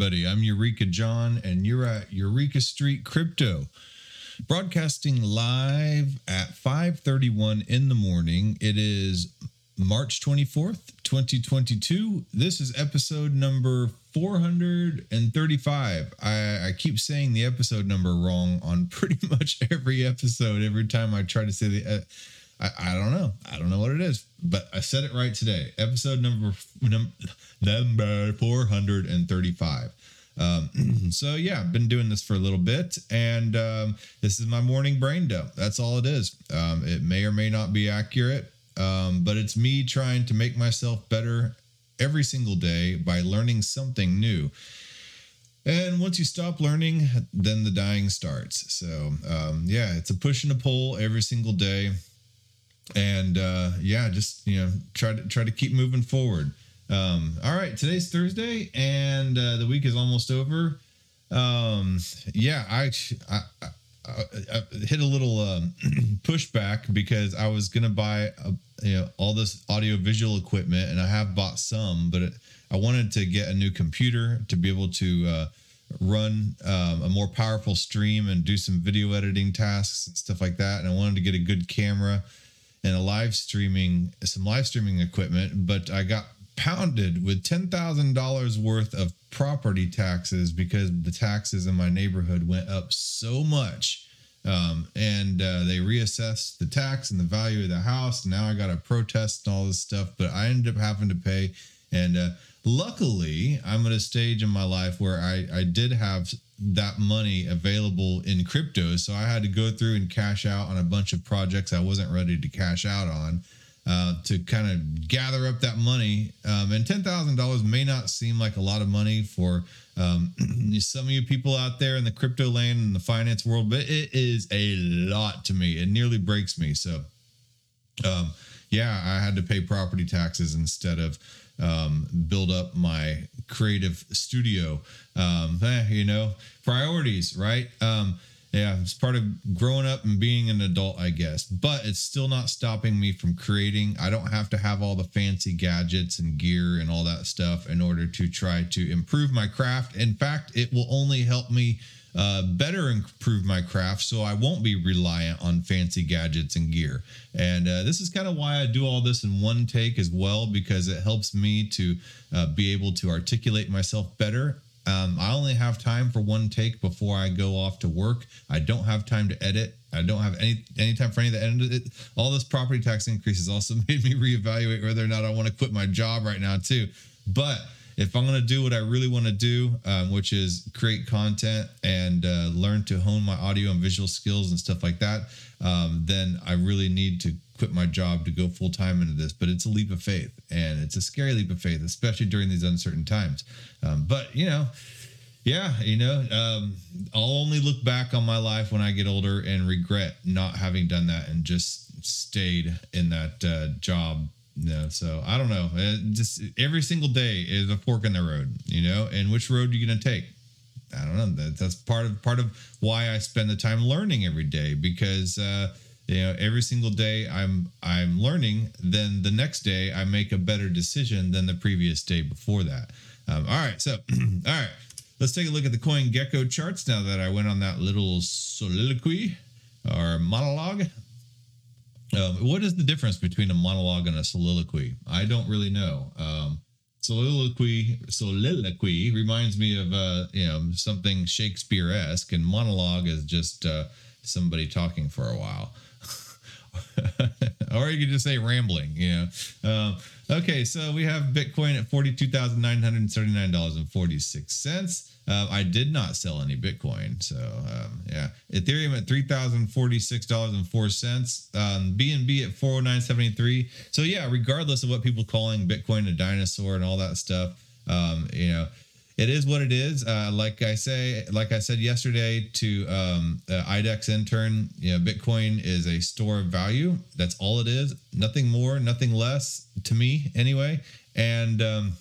everybody. I'm Eureka John, and you're at Eureka Street Crypto, broadcasting live at 5:31 in the morning. It is March 24th, 2022. This is episode number 435. I, I keep saying the episode number wrong on pretty much every episode. Every time I try to say the. Uh, I, I don't know. I don't know what it is, but I said it right today. Episode number num, number 435. Um, so yeah, I've been doing this for a little bit, and um, this is my morning brain dump. That's all it is. Um, it may or may not be accurate, um, but it's me trying to make myself better every single day by learning something new. And once you stop learning, then the dying starts. So um, yeah, it's a push and a pull every single day and uh, yeah, just you know, try to try to keep moving forward. Um, all right, today's Thursday, and uh, the week is almost over. Um, yeah, I, I, I, I hit a little um, pushback because I was gonna buy a, you know all this audio visual equipment, and I have bought some, but it, I wanted to get a new computer to be able to uh, run um, a more powerful stream and do some video editing tasks and stuff like that. And I wanted to get a good camera and a live streaming some live streaming equipment, but I got pounded with $10,000 worth of property taxes because the taxes in my neighborhood went up so much. Um, and uh, they reassessed the tax and the value of the house. Now I got to protest and all this stuff, but I ended up having to pay. And uh, luckily, I'm at a stage in my life where I, I did have that money available in crypto. So I had to go through and cash out on a bunch of projects I wasn't ready to cash out on uh, to kind of gather up that money. Um, and $10,000 may not seem like a lot of money for um, some of you people out there in the crypto land and the finance world, but it is a lot to me. It nearly breaks me. So, um, yeah, I had to pay property taxes instead of um, build up my creative studio. Um, eh, you know, priorities, right? Um, yeah, it's part of growing up and being an adult, I guess. But it's still not stopping me from creating. I don't have to have all the fancy gadgets and gear and all that stuff in order to try to improve my craft. In fact, it will only help me uh, better improve my craft so I won't be reliant on fancy gadgets and gear. And uh, this is kind of why I do all this in one take as well, because it helps me to uh, be able to articulate myself better. Um, I only have time for one take before I go off to work. I don't have time to edit. I don't have any any time for any of the end it. All this property tax increases also made me reevaluate whether or not I want to quit my job right now too. But if I'm to do what I really want to do, um, which is create content and uh, learn to hone my audio and visual skills and stuff like that, um, then I really need to quit my job to go full time into this. But it's a leap of faith, and it's a scary leap of faith, especially during these uncertain times. Um, but you know. Yeah, you know, um, I'll only look back on my life when I get older and regret not having done that and just stayed in that uh, job no, so I don't know. It just every single day is a fork in the road, you know. And which road are you going to take? I don't know. That, that's part of part of why I spend the time learning every day because uh, you know every single day I'm I'm learning. Then the next day I make a better decision than the previous day before that. Um, all right, so all right, let's take a look at the Coin Gecko charts now that I went on that little soliloquy or monologue. Um, what is the difference between a monologue and a soliloquy? I don't really know. Um, soliloquy soliloquy reminds me of uh, you know something Shakespeare esque, and monologue is just uh, somebody talking for a while. or you could just say rambling, you know. Um, okay, so we have Bitcoin at forty-two thousand nine hundred seventy-nine dollars and forty-six cents. Uh, I did not sell any Bitcoin. So um, yeah, Ethereum at three thousand forty six dollars and four cents. Um, BNB at four hundred nine seventy three. So yeah, regardless of what people calling Bitcoin a dinosaur and all that stuff, um, you know it is what it is. Uh, like I say, like I said yesterday to um, uh, IDEX intern, you know, Bitcoin is a store of value. That's all it is. Nothing more, nothing less to me, anyway. And um,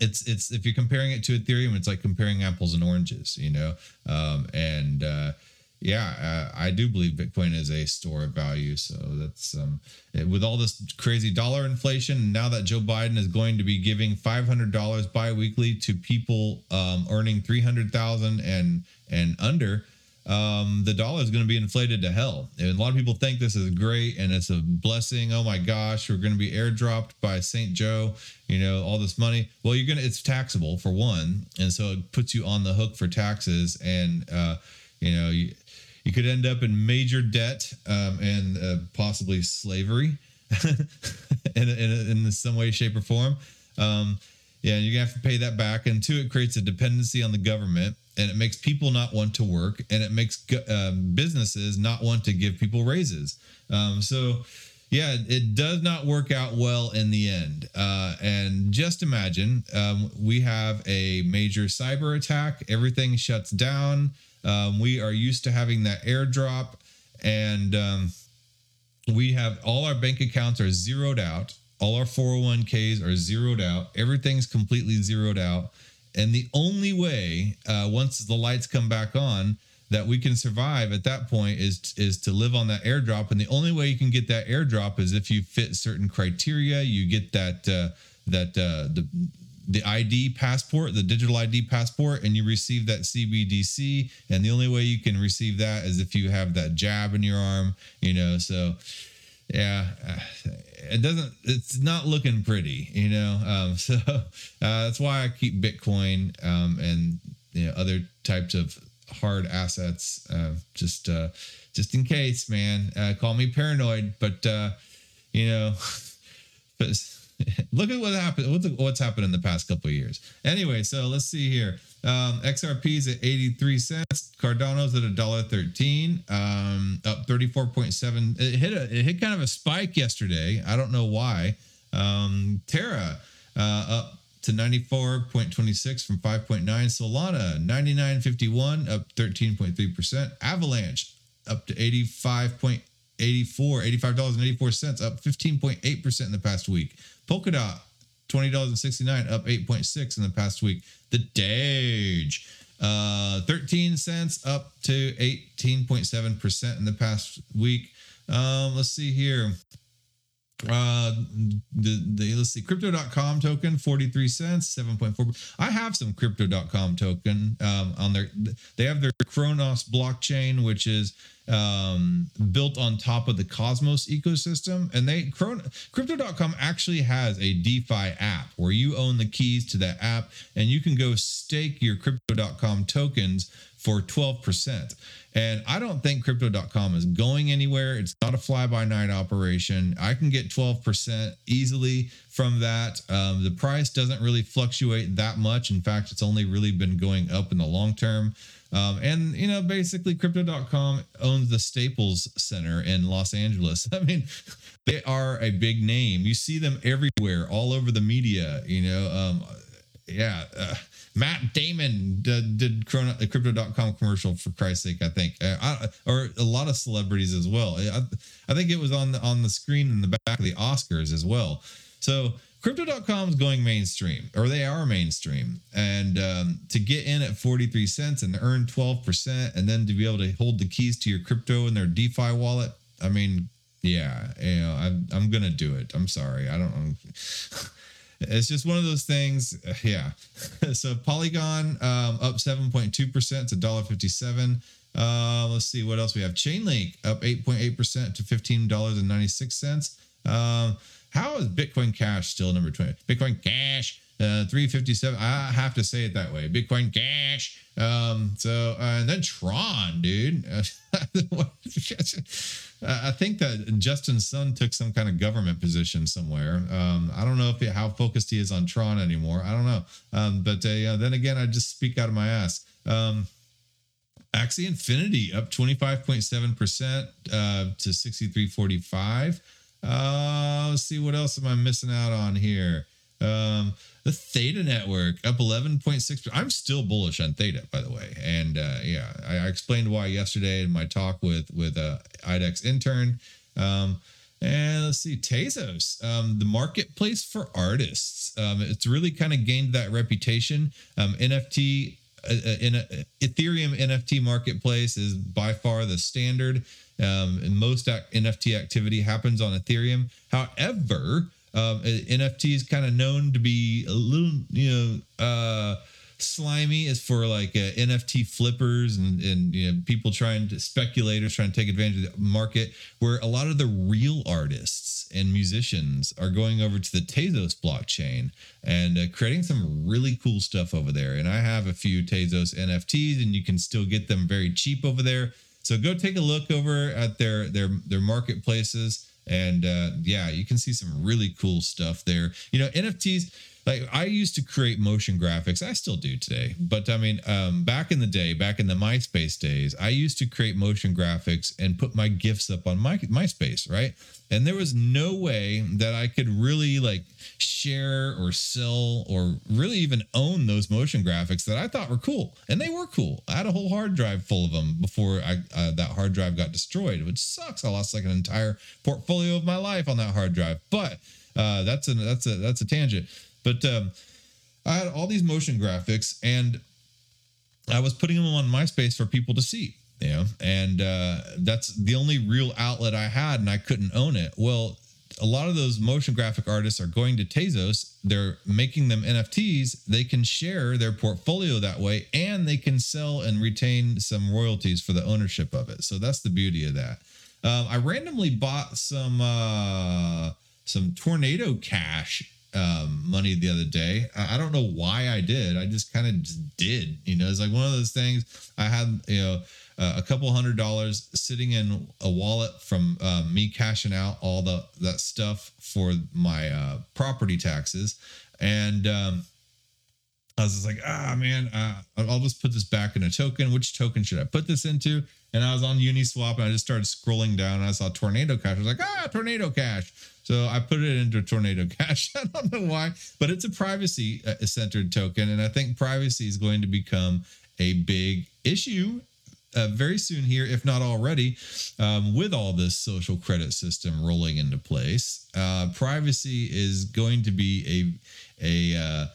it's it's if you're comparing it to Ethereum, it's like comparing apples and oranges, you know. Um, and uh, yeah, uh, I do believe Bitcoin is a store of value. So that's um, it, with all this crazy dollar inflation. Now that Joe Biden is going to be giving five hundred dollars biweekly to people um, earning three hundred thousand and and under, um, the dollar is going to be inflated to hell. And a lot of people think this is great and it's a blessing. Oh my gosh, we're going to be airdropped by Saint Joe. You know all this money. Well, you're gonna. It's taxable for one, and so it puts you on the hook for taxes and. Uh, you know, you, you could end up in major debt um, and uh, possibly slavery in, in, in some way, shape, or form. Um, yeah, and gonna have to pay that back. And two, it creates a dependency on the government, and it makes people not want to work, and it makes um, businesses not want to give people raises. Um, so, yeah, it does not work out well in the end. Uh, and just imagine um, we have a major cyber attack, everything shuts down. Um, we are used to having that airdrop, and um, we have all our bank accounts are zeroed out. All our 401ks are zeroed out. Everything's completely zeroed out. And the only way, uh, once the lights come back on, that we can survive at that point is is to live on that airdrop. And the only way you can get that airdrop is if you fit certain criteria. You get that uh, that uh, the the ID passport, the digital ID passport, and you receive that CBDC. And the only way you can receive that is if you have that jab in your arm, you know. So, yeah, it doesn't, it's not looking pretty, you know. Um, so uh, that's why I keep Bitcoin um, and you know other types of hard assets uh, just uh, just in case, man. Uh, call me paranoid, but uh, you know. Look at what happened. What's, what's happened in the past couple of years. Anyway, so let's see here. Um, XRP's at 83 cents. Cardano's at a dollar 13, um, up 34.7. It hit a it hit kind of a spike yesterday. I don't know why. Um, Terra uh, up to 94.26 from 5.9. Solana 99.51 up 13.3%. Avalanche up to 85.84, $85.84 up 15.8% in the past week. Polkadot, $20.69, up 8.6 in the past week. The Doge, uh, 13 cents, up to 18.7% in the past week. Um, let's see here. Uh, the, the let's see, crypto.com token 43 cents, 7.4. I have some crypto.com token um, on their, they have their Cronos blockchain, which is um, built on top of the Cosmos ecosystem. And they crypto.com actually has a DeFi app where you own the keys to that app and you can go stake your crypto.com tokens for 12%. And I don't think crypto.com is going anywhere. It's not a fly by night operation. I can get 12% easily from that. Um, the price doesn't really fluctuate that much. In fact, it's only really been going up in the long term. Um, and you know, basically, Crypto.com owns the Staples Center in Los Angeles. I mean, they are a big name. You see them everywhere, all over the media. You know, um, yeah. Uh, Matt Damon did, did the Crypto.com commercial for Christ's sake. I think, uh, I, or a lot of celebrities as well. I, I think it was on the on the screen in the back of the Oscars as well. So crypto.com is going mainstream or they are mainstream and um, to get in at 43 cents and earn 12% and then to be able to hold the keys to your crypto in their defi wallet i mean yeah you know i'm, I'm gonna do it i'm sorry i don't know it's just one of those things yeah. So polygon um, up 7.2% to $1.57 uh, let's see what else we have? Chainlink up 8.8% to $15.96 um, how is Bitcoin Cash still number 20? Bitcoin Cash, uh, 357. I have to say it that way. Bitcoin Cash. Um, so, uh, and then Tron, dude. I think that Justin Sun took some kind of government position somewhere. Um, I don't know if how focused he is on Tron anymore. I don't know. Um, but uh, yeah, then again, I just speak out of my ass. Um, Axie Infinity up 25.7% uh, to 63.45. Uh, let's see what else am I missing out on here. Um, the Theta Network up 11.6. I'm still bullish on Theta, by the way. And uh, yeah, I, I, explained why yesterday in my talk with with uh, IDEX intern. Um, and let's see, Tezos, um, the marketplace for artists. Um, it's really kind of gained that reputation. Um, NFT, uh, uh in a, Ethereum NFT marketplace is by far the standard. Um, and most NFT activity happens on Ethereum. However, um, NFT is kind of known to be a little, you know, uh, slimy as for like uh, NFT flippers and, and you know people trying to speculators trying to take advantage of the market where a lot of the real artists and musicians are going over to the Tezos blockchain and uh, creating some really cool stuff over there. And I have a few Tezos NFTs and you can still get them very cheap over there. So go take a look over at their their their marketplaces and uh, yeah, you can see some really cool stuff there. You know, NFTs. Like I used to create motion graphics. I still do today, but I mean, um, back in the day, back in the MySpace days, I used to create motion graphics and put my gifs up on my MySpace, right? and there was no way that I could really like share or sell or really even own those motion graphics that I thought were cool, and they were cool. I had a whole hard drive full of them before I uh, that hard drive got destroyed, which sucks. I lost like an entire portfolio of my life on that hard drive, but uh, that's a that's a that's a tangent. But um, I had all these motion graphics, and I was putting them on MySpace for people to see know, and uh, that's the only real outlet I had, and I couldn't own it. Well, a lot of those motion graphic artists are going to Tezos. They're making them NFTs. They can share their portfolio that way, and they can sell and retain some royalties for the ownership of it. So that's the beauty of that. Um, I randomly bought some uh, some tornado cash um, money the other day. I, I don't know why I did. I just kind of just did. You know, it's like one of those things. I had you know uh, a couple hundred dollars sitting in a wallet from uh, me cashing out all the that stuff for my uh, property taxes, and um, I was just like, ah, man, uh, I'll just put this back in a token. Which token should I put this into? And I was on Uniswap and I just started scrolling down and I saw Tornado Cash. I was like, ah, Tornado Cash. So I put it into Tornado Cash. I don't know why, but it's a privacy uh, centered token. And I think privacy is going to become a big issue uh, very soon here, if not already, um, with all this social credit system rolling into place. Uh, privacy is going to be a a uh,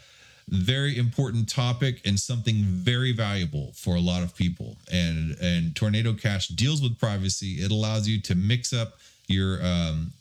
very important topic and something very valuable for a lot of people. And and Tornado Cash deals with privacy. It allows you to mix up your um,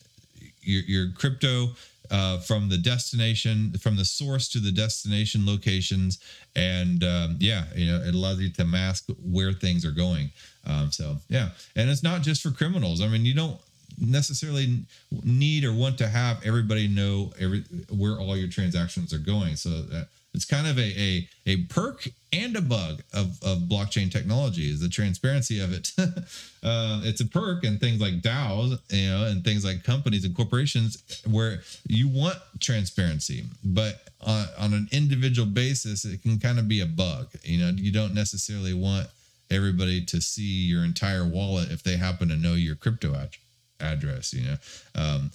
your, your crypto uh, from the destination, from the source to the destination locations, and um, yeah, you know, it allows you to mask where things are going. Um, so yeah, and it's not just for criminals. I mean, you don't necessarily need or want to have everybody know every where all your transactions are going. So that it's kind of a a, a perk and a bug of, of blockchain technology is the transparency of it. uh, it's a perk and things like DAOs, you know, and things like companies and corporations where you want transparency, but on, on an individual basis, it can kind of be a bug. You know, you don't necessarily want everybody to see your entire wallet if they happen to know your crypto ad- address. You know, um,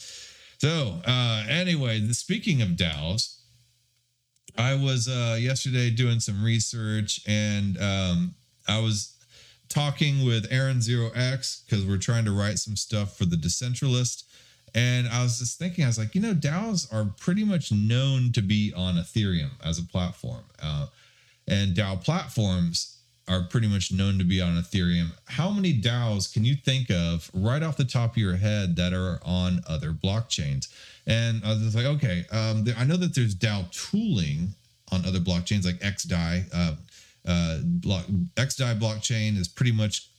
so uh, anyway, speaking of DAOs I was uh, yesterday doing some research and um, I was talking with Aaron Zero X because we're trying to write some stuff for the Decentralist. And I was just thinking, I was like, you know, DAOs are pretty much known to be on Ethereum as a platform. Uh, and DAO platforms are pretty much known to be on Ethereum. How many DAOs can you think of right off the top of your head that are on other blockchains? And I was like, okay, um, I know that there's DAO tooling on other blockchains like XDAI. Uh, uh, block, XDAI blockchain is pretty much,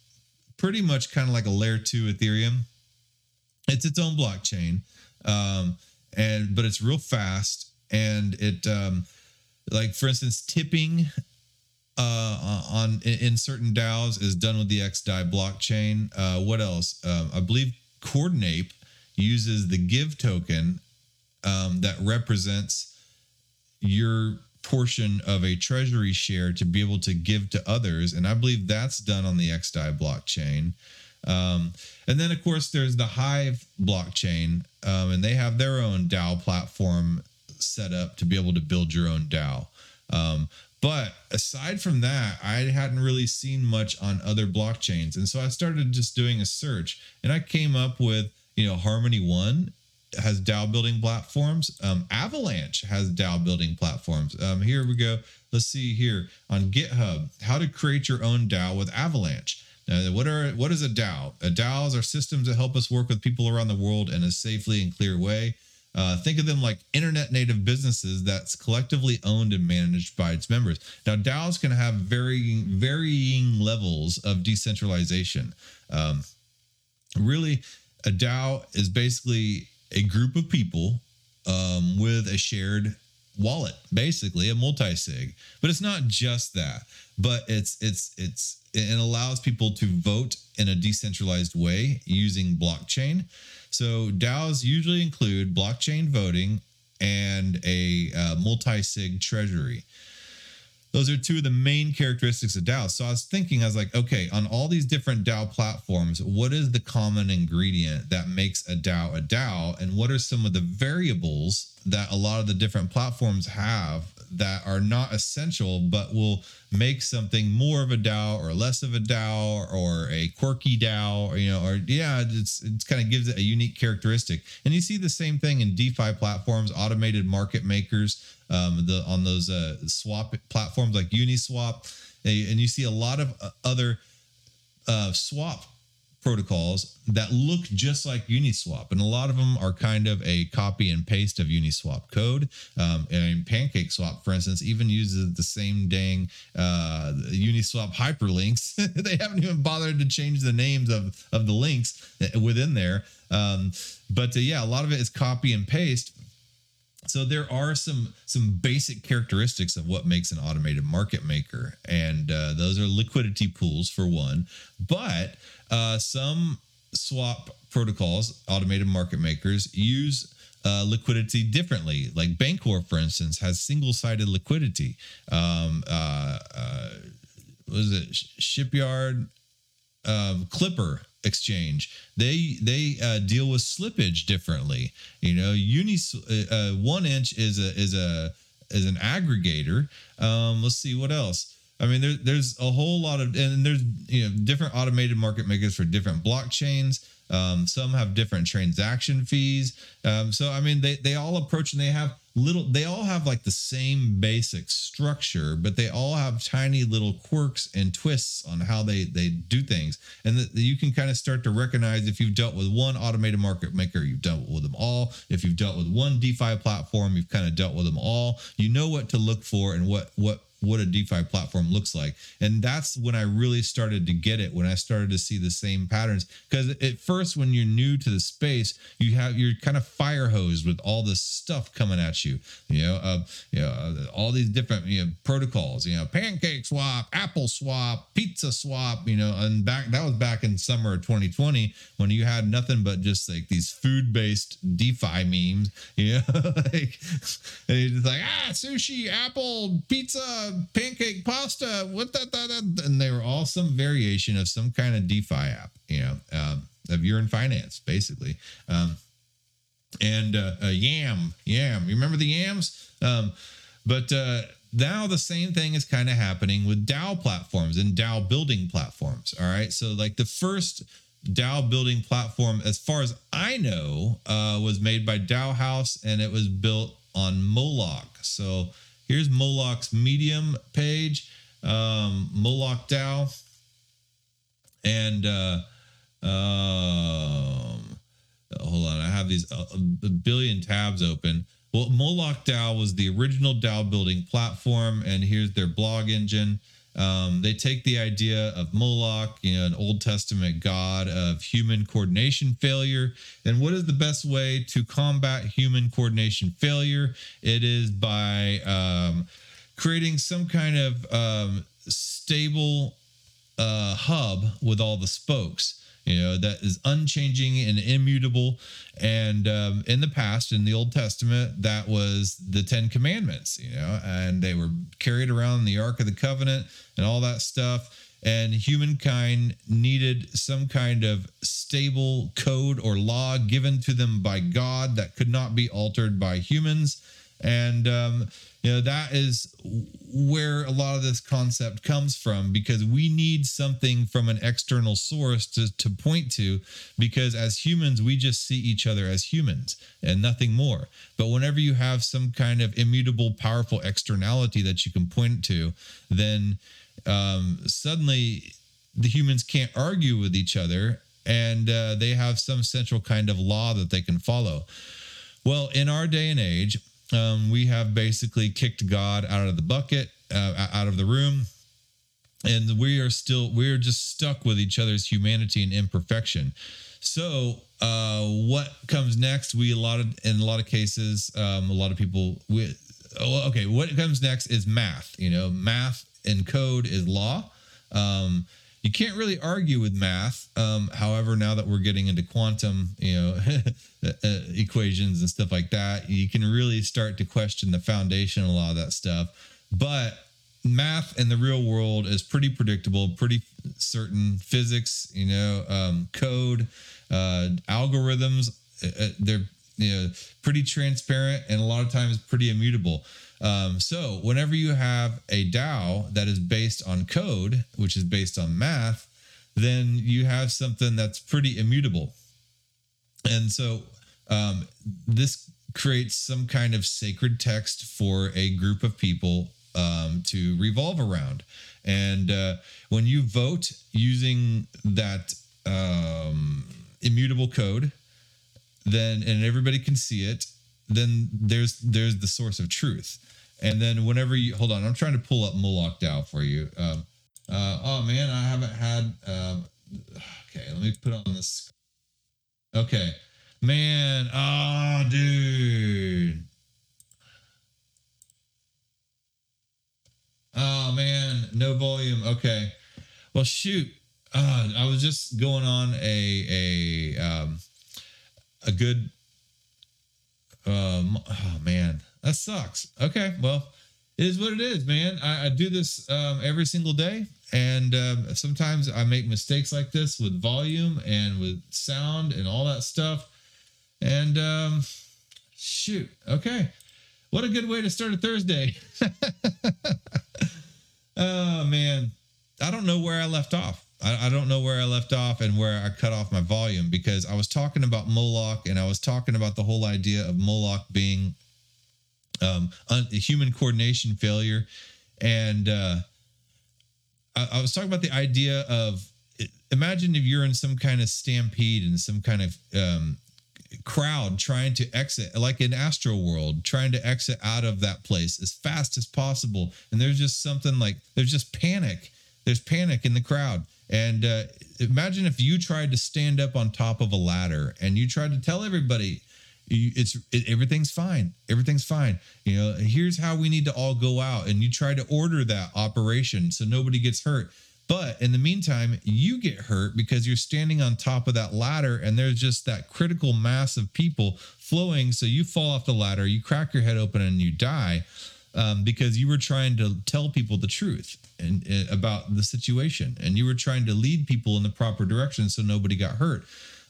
pretty much kind of like a layer two Ethereum. It's its own blockchain, um, and but it's real fast and it, um, like for instance, tipping uh, on in certain DAOs is done with the XDAI blockchain. Uh, what else? Um, I believe Coordinape uses the give token um, that represents your portion of a treasury share to be able to give to others. And I believe that's done on the XDAI blockchain. Um, and then, of course, there's the Hive blockchain, um, and they have their own DAO platform set up to be able to build your own DAO. Um, but aside from that, I hadn't really seen much on other blockchains. And so I started just doing a search and I came up with, you know, Harmony One has DAO building platforms. Um, Avalanche has DAO building platforms. Um, here we go. Let's see here on GitHub how to create your own DAO with Avalanche. Now, what are what is a DAO? A DAOs are systems that help us work with people around the world in a safely and clear way. Uh, think of them like internet native businesses that's collectively owned and managed by its members. Now, DAOs can have varying varying levels of decentralization. Um, really, a DAO is basically a group of people um, with a shared wallet, basically a multi-sig. But it's not just that. But it's it's it's it allows people to vote in a decentralized way using blockchain. So DAOs usually include blockchain voting and a uh, multi-sig treasury those are two of the main characteristics of DAO. So I was thinking, I was like, okay, on all these different DAO platforms, what is the common ingredient that makes a DAO a DAO? And what are some of the variables that a lot of the different platforms have that are not essential, but will make something more of a DAO or less of a DAO or a quirky DAO, or, you know, or yeah, it's it's kind of gives it a unique characteristic. And you see the same thing in DeFi platforms, automated market makers, um, the on those uh, swap platforms like Uniswap, and you see a lot of uh, other uh, swap protocols that look just like Uniswap, and a lot of them are kind of a copy and paste of Uniswap code. Um, and PancakeSwap, for instance, even uses the same dang uh, Uniswap hyperlinks. they haven't even bothered to change the names of of the links within there. Um, but uh, yeah, a lot of it is copy and paste so there are some some basic characteristics of what makes an automated market maker. And uh, those are liquidity pools for one. But uh, some swap protocols automated market makers use uh, liquidity differently. Like bancor for instance has single-sided liquidity. Um, uh, uh, was it? Shipyard clipper exchange. They they uh, deal with slippage differently. You know uni uh, uh, 1inch is a is a is an aggregator. Um let's see what else. I mean there, there's a whole lot of and there's you know different automated market makers for different blockchains um, some have different transaction fees. Um, so I mean, they they all approach and they have little. They all have like the same basic structure, but they all have tiny little quirks and twists on how they they do things. And that you can kind of start to recognize if you've dealt with one automated market maker, you've dealt with them all. If you've dealt with one DeFi platform, you've kind of dealt with them all. You know what to look for and what what what a DeFi platform looks like. And that's when I really started to get it, when I started to see the same patterns. Because at first, when you're new to the space, you have you're kind of fire hosed with all this stuff coming at you. You know, uh, you know, uh, all these different you know protocols. You know, pancake swap, Apple swap, pizza swap. You know, and back that was back in summer of 2020 when you had nothing but just like these food based DeFi memes. You know, like and just like ah sushi, Apple, pizza pancake pasta, what that, that, that, and they were all some variation of some kind of DeFi app, you know, um, of in finance, basically. Um, and uh, uh, Yam, Yam, you remember the Yams? Um, but uh, now the same thing is kind of happening with DAO platforms and DAO building platforms. All right, so like the first DAO building platform, as far as I know, uh, was made by DAOhaus and it was built on Moloch. So Here's Moloch's Medium page, um, Moloch DAO. And uh, um, hold on, I have these uh, a billion tabs open. Well, Moloch DAO was the original DAO building platform, and here's their blog engine. Um, they take the idea of Moloch, you know, an Old Testament god of human coordination failure. And what is the best way to combat human coordination failure? It is by um, creating some kind of um, stable uh, hub with all the spokes. You know that is unchanging and immutable. And um, in the past in the old testament that was the 10 commandments you know and they were carried around in the ark of the covenant and all that stuff. And humankind needed some kind of stable code or law given to them by god that could not be altered by humans and um, you know that is where a lot of this concept comes from because we need something from an external source to, to point to because as humans we just see each other as humans and nothing more. But whenever you have some kind of immutable powerful externality that you can point to then um, suddenly the humans can't argue with each other and uh, they have some central kind of law that they can follow. Well in our day and age um, we have basically kicked God out of the bucket, uh, out of the room, and we are still we're just stuck with each other's humanity and imperfection. So, uh, what comes next? We a lot of in a lot of cases, um, a lot of people. We, oh, okay, what comes next is math. You know, math and code is law. Um, you can't really argue with math. Um, however, now that we're getting into quantum, you know, uh, equations and stuff like that, you can really start to question the foundation of a lot of that stuff. But math in the real world is pretty predictable, pretty certain. Physics, you know, um, code, uh, algorithms, uh, uh they're you know pretty transparent and a lot of times pretty immutable. Um, so whenever you have a DAO that is based on code, which is based on math, then you have something that's pretty immutable. And so um, this creates some kind of sacred text for a group of people um, to revolve around. And uh, when you vote using that um, immutable code, then and everybody can see it, then there's there's the source of truth. And then whenever you hold on, I'm trying to pull up Moloch DAO for you. Um, uh, oh man, I haven't had. Um, okay, let me put on this. Okay, man. Oh, dude. Oh man, no volume. Okay. Well, shoot. Uh, I was just going on a a um, a good. Um, oh man, that sucks. Okay, well, it is what it is, man. I, I do this um, every single day, and um, sometimes I make mistakes like this with volume and with sound and all that stuff. And um, shoot, okay, what a good way to start a Thursday. oh man, I don't know where I left off. I, I, don't know where I left off and where I cut off my volume because I was talking about Moloch and I was talking about the whole idea of Moloch being um, un- human coordination failure, and uh, I, I was talking about the idea of imagine if you're in some kind of stampede and some kind of um, crowd trying to exit, like in Astro World, trying to exit out of that place as fast as possible. And there's just something like there's just panic. There's panic in the crowd. And uh, imagine if you tried to stand up on top of a ladder and you tried to tell everybody, it's it, everything's fine everything's fine. You know here's how we need to all go out. And you try to order that operation so nobody gets hurt. But in the meantime you get hurt because you're standing on top of that ladder and there's just that critical mass of people flowing. So you fall off the ladder you crack your head open and you die um, because you were trying to tell people the truth and, and about the situation and you were trying to lead people in the proper direction so nobody got hurt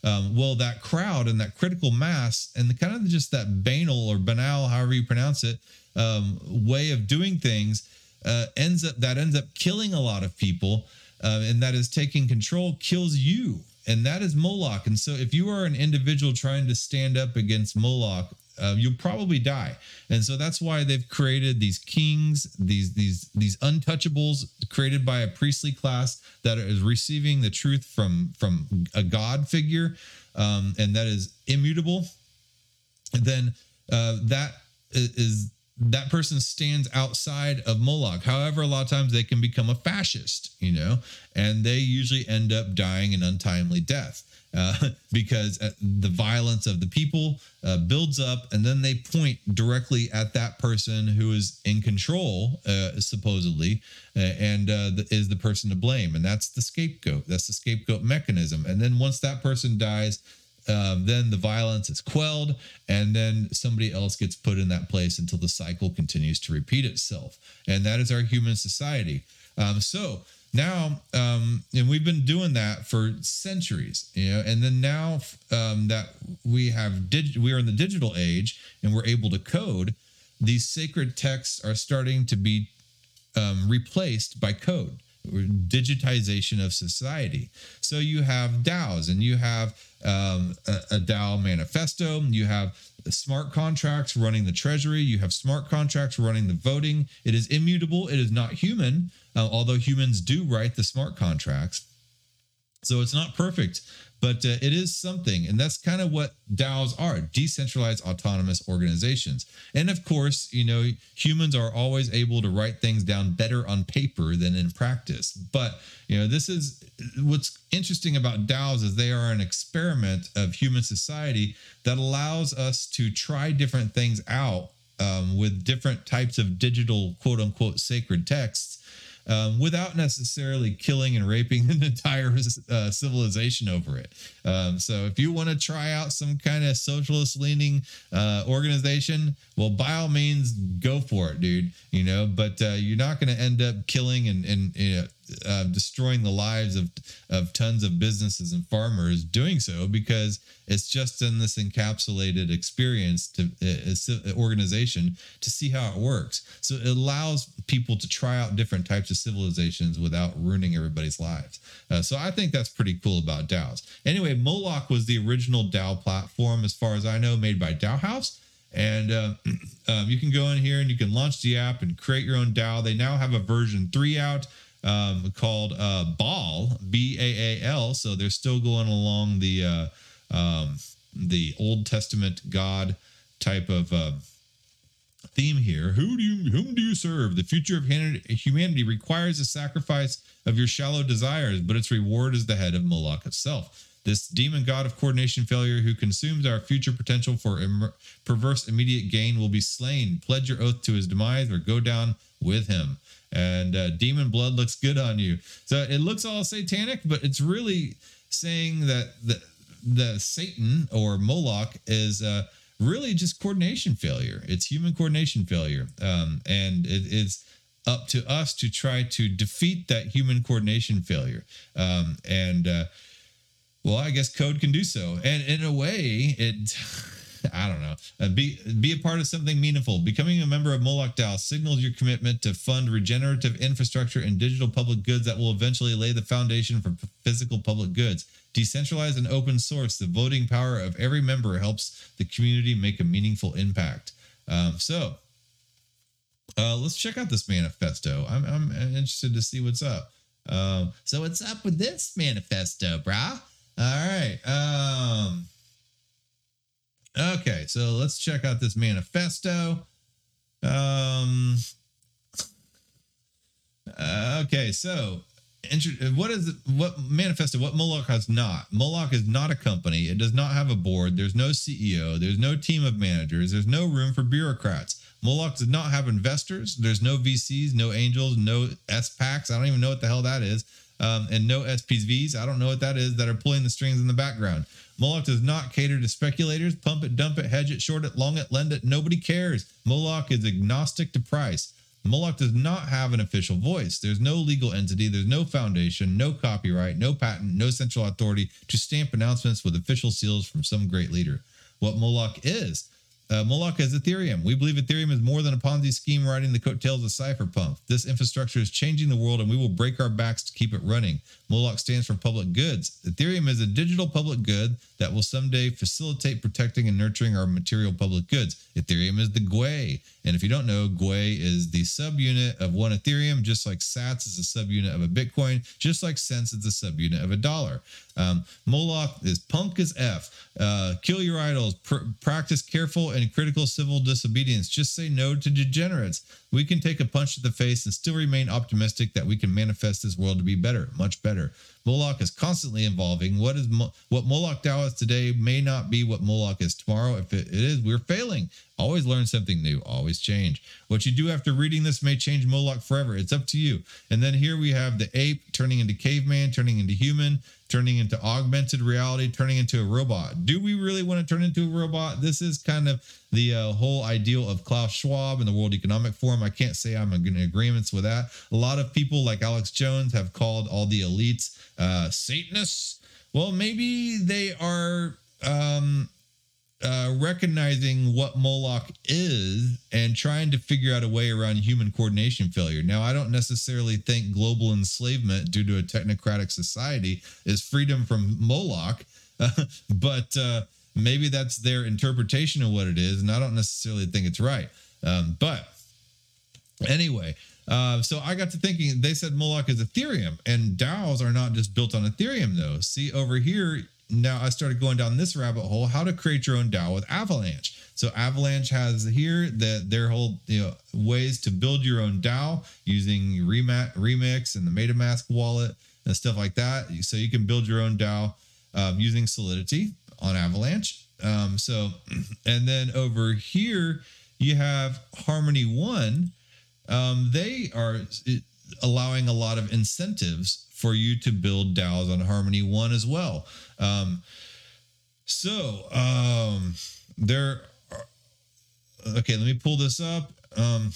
um, well, that crowd and that critical mass and the kind of just that banal or banal, however you pronounce it, um, way of doing things uh, ends up that ends up killing a lot of people, uh, and that is taking control kills you, and that is Moloch. And so, if you are an individual trying to stand up against Moloch, uh, you'll probably die. And so that's why they've created these kings, these these these untouchables created by a priestly class that is receiving the truth from from a god figure, um, and that is immutable. And then uh, that is that person stands outside of Moloch. However, a lot of times they can become a fascist, you know, and they usually end up dying an untimely death uh, because uh, the violence of the people uh, builds up, and then they point directly at that person who is in control, uh, supposedly, uh, and uh, is the person to blame, and that's the scapegoat. That's the scapegoat mechanism. And then once that person dies, um, then the violence is quelled, and then somebody else gets put in that place until the cycle continues to repeat itself. And that is our human society. Um, so now, um, and we've been doing that for centuries, you know, and then now um, that we have dig- we are in the digital age and we're able to code, these sacred texts are starting to be um, replaced by code digitization of society. So you have DAOs and you have um, a, a DAO manifesto, you have smart contracts running the treasury, you have smart contracts running the voting. It is immutable, it is not human, uh, although humans do write the smart contracts. So it's not perfect, but uh, it is something. And that's kind of what DAOs are decentralized autonomous organizations. And of course, you know, humans are always able to write things down better on paper than in practice. But, you know, this is what's interesting about DAOs is they are an experiment of human society that allows us to try different things out um, with different types of digital quote unquote sacred texts um, without necessarily killing and raping an entire uh, civilization over it. Um, so if you want to try out some kind of socialist leaning uh, organization, well, by all means, go for it, dude. You know, but uh, you're not going to end up killing and and you know, uh, destroying the lives of of tons of businesses and farmers doing so because it's just in this encapsulated experience to uh, organization to see how it works. So it allows people to try out different types of civilizations without ruining everybody's lives. Uh, so I think that's pretty cool about DAOs. Anyway, Moloch was the original DAO platform, as far as I know, made by DAOhaus. And uh, um, you can go in here and you can launch the app and create your own DAO. They now have a version three out um, called uh, Baal, B A A L. So they're still going along the uh, um, the Old Testament God type of uh, theme here. Who do you whom do you serve? The future of humanity requires a sacrifice of your shallow desires, but its reward is the head of Moloch itself. This demon god of coordination failure who consumes our future potential for Im- perverse immediate gain will be slain. Pledge your oath to his demise or go down with him and uh, demon blood looks good on you. So it looks all satanic, but it's really saying that the the Satan or Moloch is uh, really just coordination failure. It's human coordination failure, um, and it, it's up to us to try to defeat that human coordination failure. Um, and uh, well, I guess code can do so, and in a way, it. I don't know. Uh, be be a part of something meaningful. Becoming a member of Moloch DAO signals your commitment to fund regenerative infrastructure and digital public goods that will eventually lay the foundation for physical public goods. Decentralized and open source, the voting power of every member helps the community make a meaningful impact. Um, so, uh, let's check out this manifesto. I'm, I'm interested to see what's up. Um, so, what's up with this manifesto, brah? All right. Um, Okay, so let's check out this manifesto. Um, okay, so what is what manifesto? What Moloch has not? Moloch is not a company. It does not have a board. There's no CEO. There's no team of managers. There's no room for bureaucrats. Moloch does not have investors. There's no VCs, no angels, no SPACs. I don't even know what the hell that is. Um, and no SPVs. I don't know what that is that are pulling the strings in the background. Moloch does not cater to speculators. Pump it, dump it, hedge it, short it, long it, lend it. Nobody cares. Moloch is agnostic to price. Moloch does not have an official voice. There's no legal entity, there's no foundation, no copyright, no patent, no central authority to stamp announcements with official seals from some great leader. What Moloch is uh, Moloch is Ethereum. We believe Ethereum is more than a Ponzi scheme riding the coattails of cypherpunk. This infrastructure is changing the world and we will break our backs to keep it running. Moloch stands for public goods. Ethereum is a digital public good that will someday facilitate protecting and nurturing our material public goods. Ethereum is the Gwei. And if you don't know, Gwei is the subunit of one Ethereum, just like Sats is a subunit of a Bitcoin, just like cents is the subunit of a dollar. Um, Moloch is punk as F. Uh, kill your idols. Pr- practice careful and critical civil disobedience. Just say no to degenerates. We can take a punch to the face and still remain optimistic that we can manifest this world to be better, much better. Moloch is constantly evolving. What is Mo- what Moloch Dao is today may not be what Moloch is tomorrow. If it is, we're failing. Always learn something new. Always change. What you do after reading this may change Moloch forever. It's up to you. And then here we have the ape turning into caveman, turning into human, turning into augmented reality, turning into a robot. Do we really want to turn into a robot? This is kind of the uh, whole ideal of Klaus Schwab and the World Economic Forum. I can't say I'm in agreements with that. A lot of people like Alex Jones have called all the elites uh, Satanists. Well, maybe they are um, uh, recognizing what Moloch is and trying to figure out a way around human coordination failure. Now, I don't necessarily think global enslavement due to a technocratic society is freedom from Moloch, but uh, maybe that's their interpretation of what it is, and I don't necessarily think it's right. Um, but anyway, uh, so I got to thinking, they said Moloch is Ethereum, and DAOs are not just built on Ethereum, though. See, over here, now I started going down this rabbit hole how to create your own DAO with Avalanche. So Avalanche has here that their whole you know ways to build your own DAO using Remix and the MetaMask wallet and stuff like that. So you can build your own DAO um, using Solidity on Avalanche. Um, so and then over here you have Harmony One. Um, they are allowing a lot of incentives for you to build DAOs on Harmony One as well. Um, so um, there. Are, okay, let me pull this up. Um,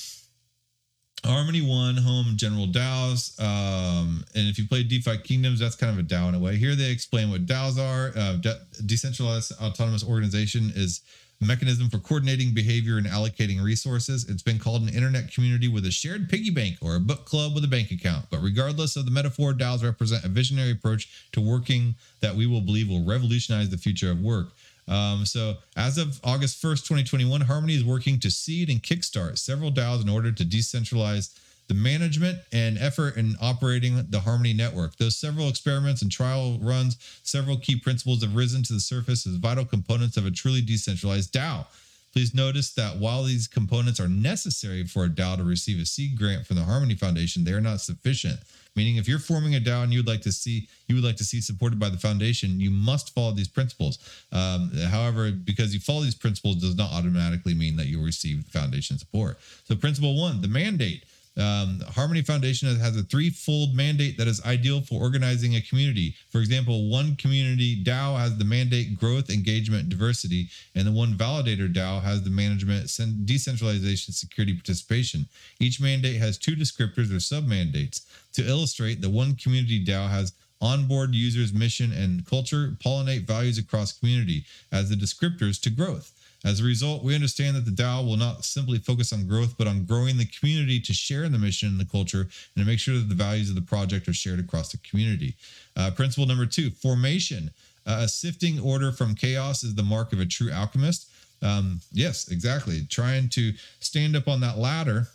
Harmony One Home General DAOs, um, and if you play DeFi Kingdoms, that's kind of a DAO in a way. Here they explain what DAOs are. Uh, de- decentralized autonomous organization is a mechanism for coordinating behavior and allocating resources. It's been called an internet community with a shared piggy bank or a book club with a bank account. But regardless of the metaphor, DAOs represent a visionary approach to working that we will believe will revolutionize the future of work. Um, so, as of August 1st, 2021, Harmony is working to seed and kickstart several DAOs in order to decentralize the management and effort in operating the Harmony network. Those several experiments and trial runs, several key principles have risen to the surface as vital components of a truly decentralized DAO. Please notice that while these components are necessary for a DAO to receive a seed grant from the Harmony Foundation, they are not sufficient. Meaning, if you're forming a DAO and you'd like to see you would like to see supported by the foundation, you must follow these principles. Um, however, because you follow these principles does not automatically mean that you'll receive foundation support. So, principle one: the mandate. Um, Harmony Foundation has a threefold mandate that is ideal for organizing a community. For example, one community DAO has the mandate growth, engagement, diversity, and the one validator DAO has the management, decentralization, security, participation. Each mandate has two descriptors or sub mandates. To illustrate, the one community DAO has onboard users' mission and culture, pollinate values across community as the descriptors to growth. As a result, we understand that the DAO will not simply focus on growth, but on growing the community to share in the mission and the culture and to make sure that the values of the project are shared across the community. Uh, principle number two formation. Uh, a sifting order from chaos is the mark of a true alchemist. Um, yes, exactly. Trying to stand up on that ladder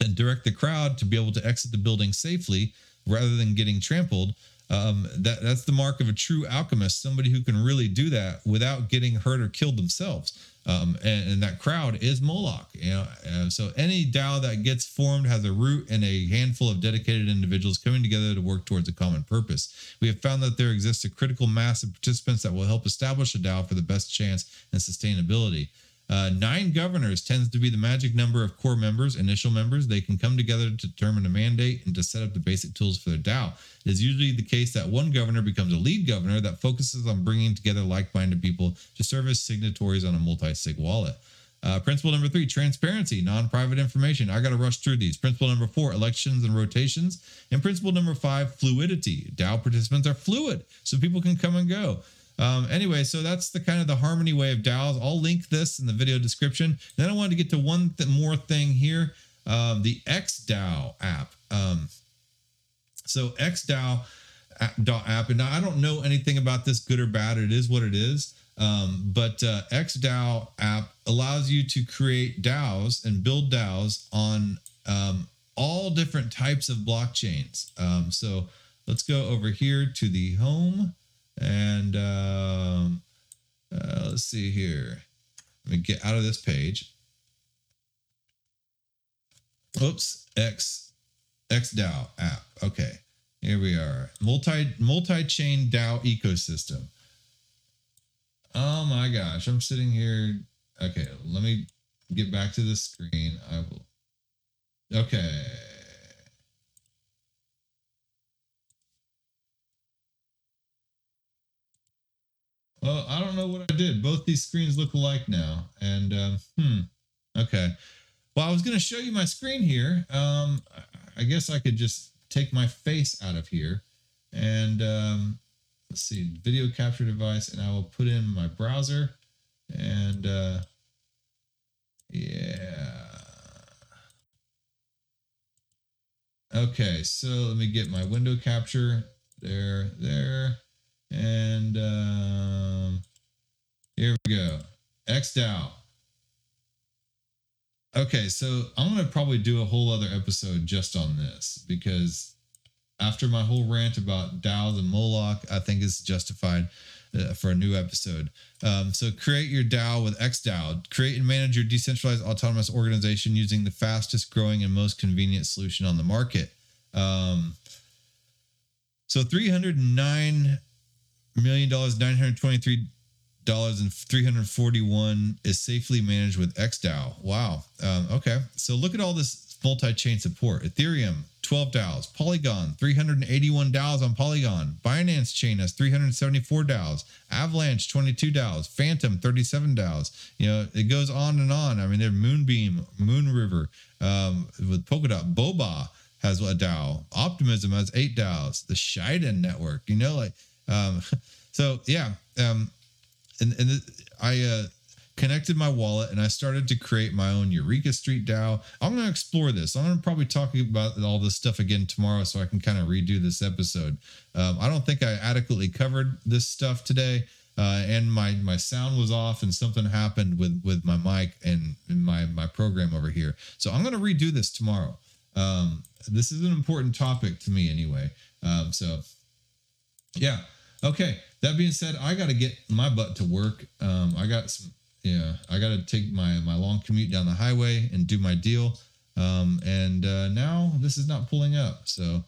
and direct the crowd to be able to exit the building safely rather than getting trampled um, that that's the mark of a true alchemist, somebody who can really do that without getting hurt or killed themselves. Um, and, and, that crowd is Moloch. You know, uh, so any DAO that gets formed has a root and a handful of dedicated individuals coming together to work towards a common purpose. We have found that there exists a critical mass of participants that will help establish a DAO for the best chance and sustainability. Uh, nine governors tends to be the magic number of core members, initial members. They can come together to determine a mandate and to set up the basic tools for their DAO. It is usually the case that one governor becomes a lead governor that focuses on bringing together like minded people to serve as signatories on a multi sig wallet. Uh, principle number three, transparency, non private information. I got to rush through these. Principle number four, elections and rotations. And principle number five, fluidity. DAO participants are fluid, so people can come and go. Um, anyway, so that's the kind of the harmony way of DAOs. I'll link this in the video description. Then I wanted to get to one th- more thing here um, the XDAO app. Um, so, XDAO app, and I don't know anything about this, good or bad. It is what it is. Um, but uh, XDAO app allows you to create DAOs and build DAOs on um, all different types of blockchains. Um, so let's go over here to the home And um, uh, let's see here. Let me get out of this page. Oops, X XDAO app. Okay, here we are. Multi multi chain DAO ecosystem. Oh my gosh, I'm sitting here. Okay, let me get back to the screen. I will. Okay. Well, I don't know what I did. Both these screens look alike now. And, um, hmm. Okay. Well, I was going to show you my screen here. Um, I guess I could just take my face out of here and um, let's see, video capture device, and I will put in my browser and uh, yeah. Okay, so let me get my window capture there, there, and um, here we go. XDAO. Okay, so I'm gonna probably do a whole other episode just on this because after my whole rant about DAOs and Moloch, I think it's justified uh, for a new episode. Um, so create your DAO with XDAO. Create and manage your decentralized autonomous organization using the fastest growing and most convenient solution on the market. Um, so 309 million dollars, 923 dollars and 341 is safely managed with XDAO. Wow. Um, okay. So look at all this multi-chain support. Ethereum, 12 DAOs. Polygon, 381 DAOs on Polygon. Binance Chain has 374 DAOs. Avalanche, 22 DAOs. Fantom, 37 DAOs. You know, it goes on and on. I mean, there's Moonbeam, Moonriver, um, with Polkadot. Boba has a DAO. Optimism has eight DAOs. The Shiden Network, you know, like, um, so yeah. Um, and, and I uh, connected my wallet and I started to create my own Eureka Street DAO. I'm going to explore this. I'm going to probably talk about all this stuff again tomorrow so I can kind of redo this episode. Um, I don't think I adequately covered this stuff today. Uh, and my my sound was off and something happened with with my mic and, and my my program over here so i'm going to redo this tomorrow um, this is an important topic to me anyway um, so yeah okay that being said i got to get my butt to work um, i got some yeah, I got to take my my long commute down the highway and do my deal. Um, and uh, now this is not pulling up. So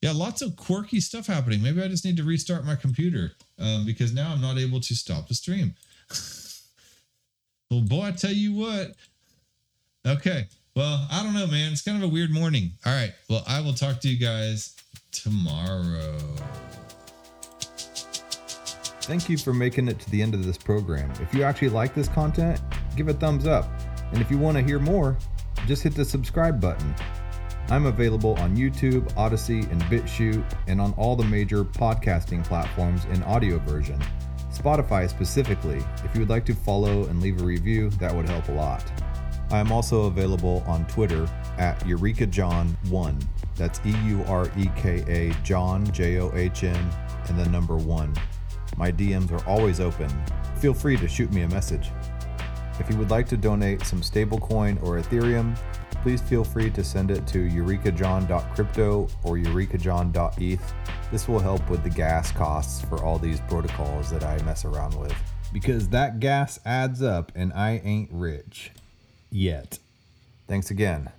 yeah, lots of quirky stuff happening. Maybe I just need to restart my computer um, because now I'm not able to stop the stream. well, boy, I tell you what. Okay. Well, I don't know, man. It's kind of a weird morning. All right. Well, I will talk to you guys tomorrow. Thank you for making it to the end of this program. If you actually like this content, give a thumbs up. And if you want to hear more, just hit the subscribe button. I'm available on YouTube, Odysee, and BitChute, and on all the major podcasting platforms in audio version. Spotify specifically. If you would like to follow and leave a review, that would help a lot. I am also available on Twitter at EurekaJohn1. That's E U R E K A John J O H N and the number 1. My DMs are always open. Feel free to shoot me a message. If you would like to donate some stablecoin or Ethereum, please feel free to send it to eurekajohn.crypto or eurekajohn.eth. This will help with the gas costs for all these protocols that I mess around with. Because that gas adds up and I ain't rich. Yet. Thanks again.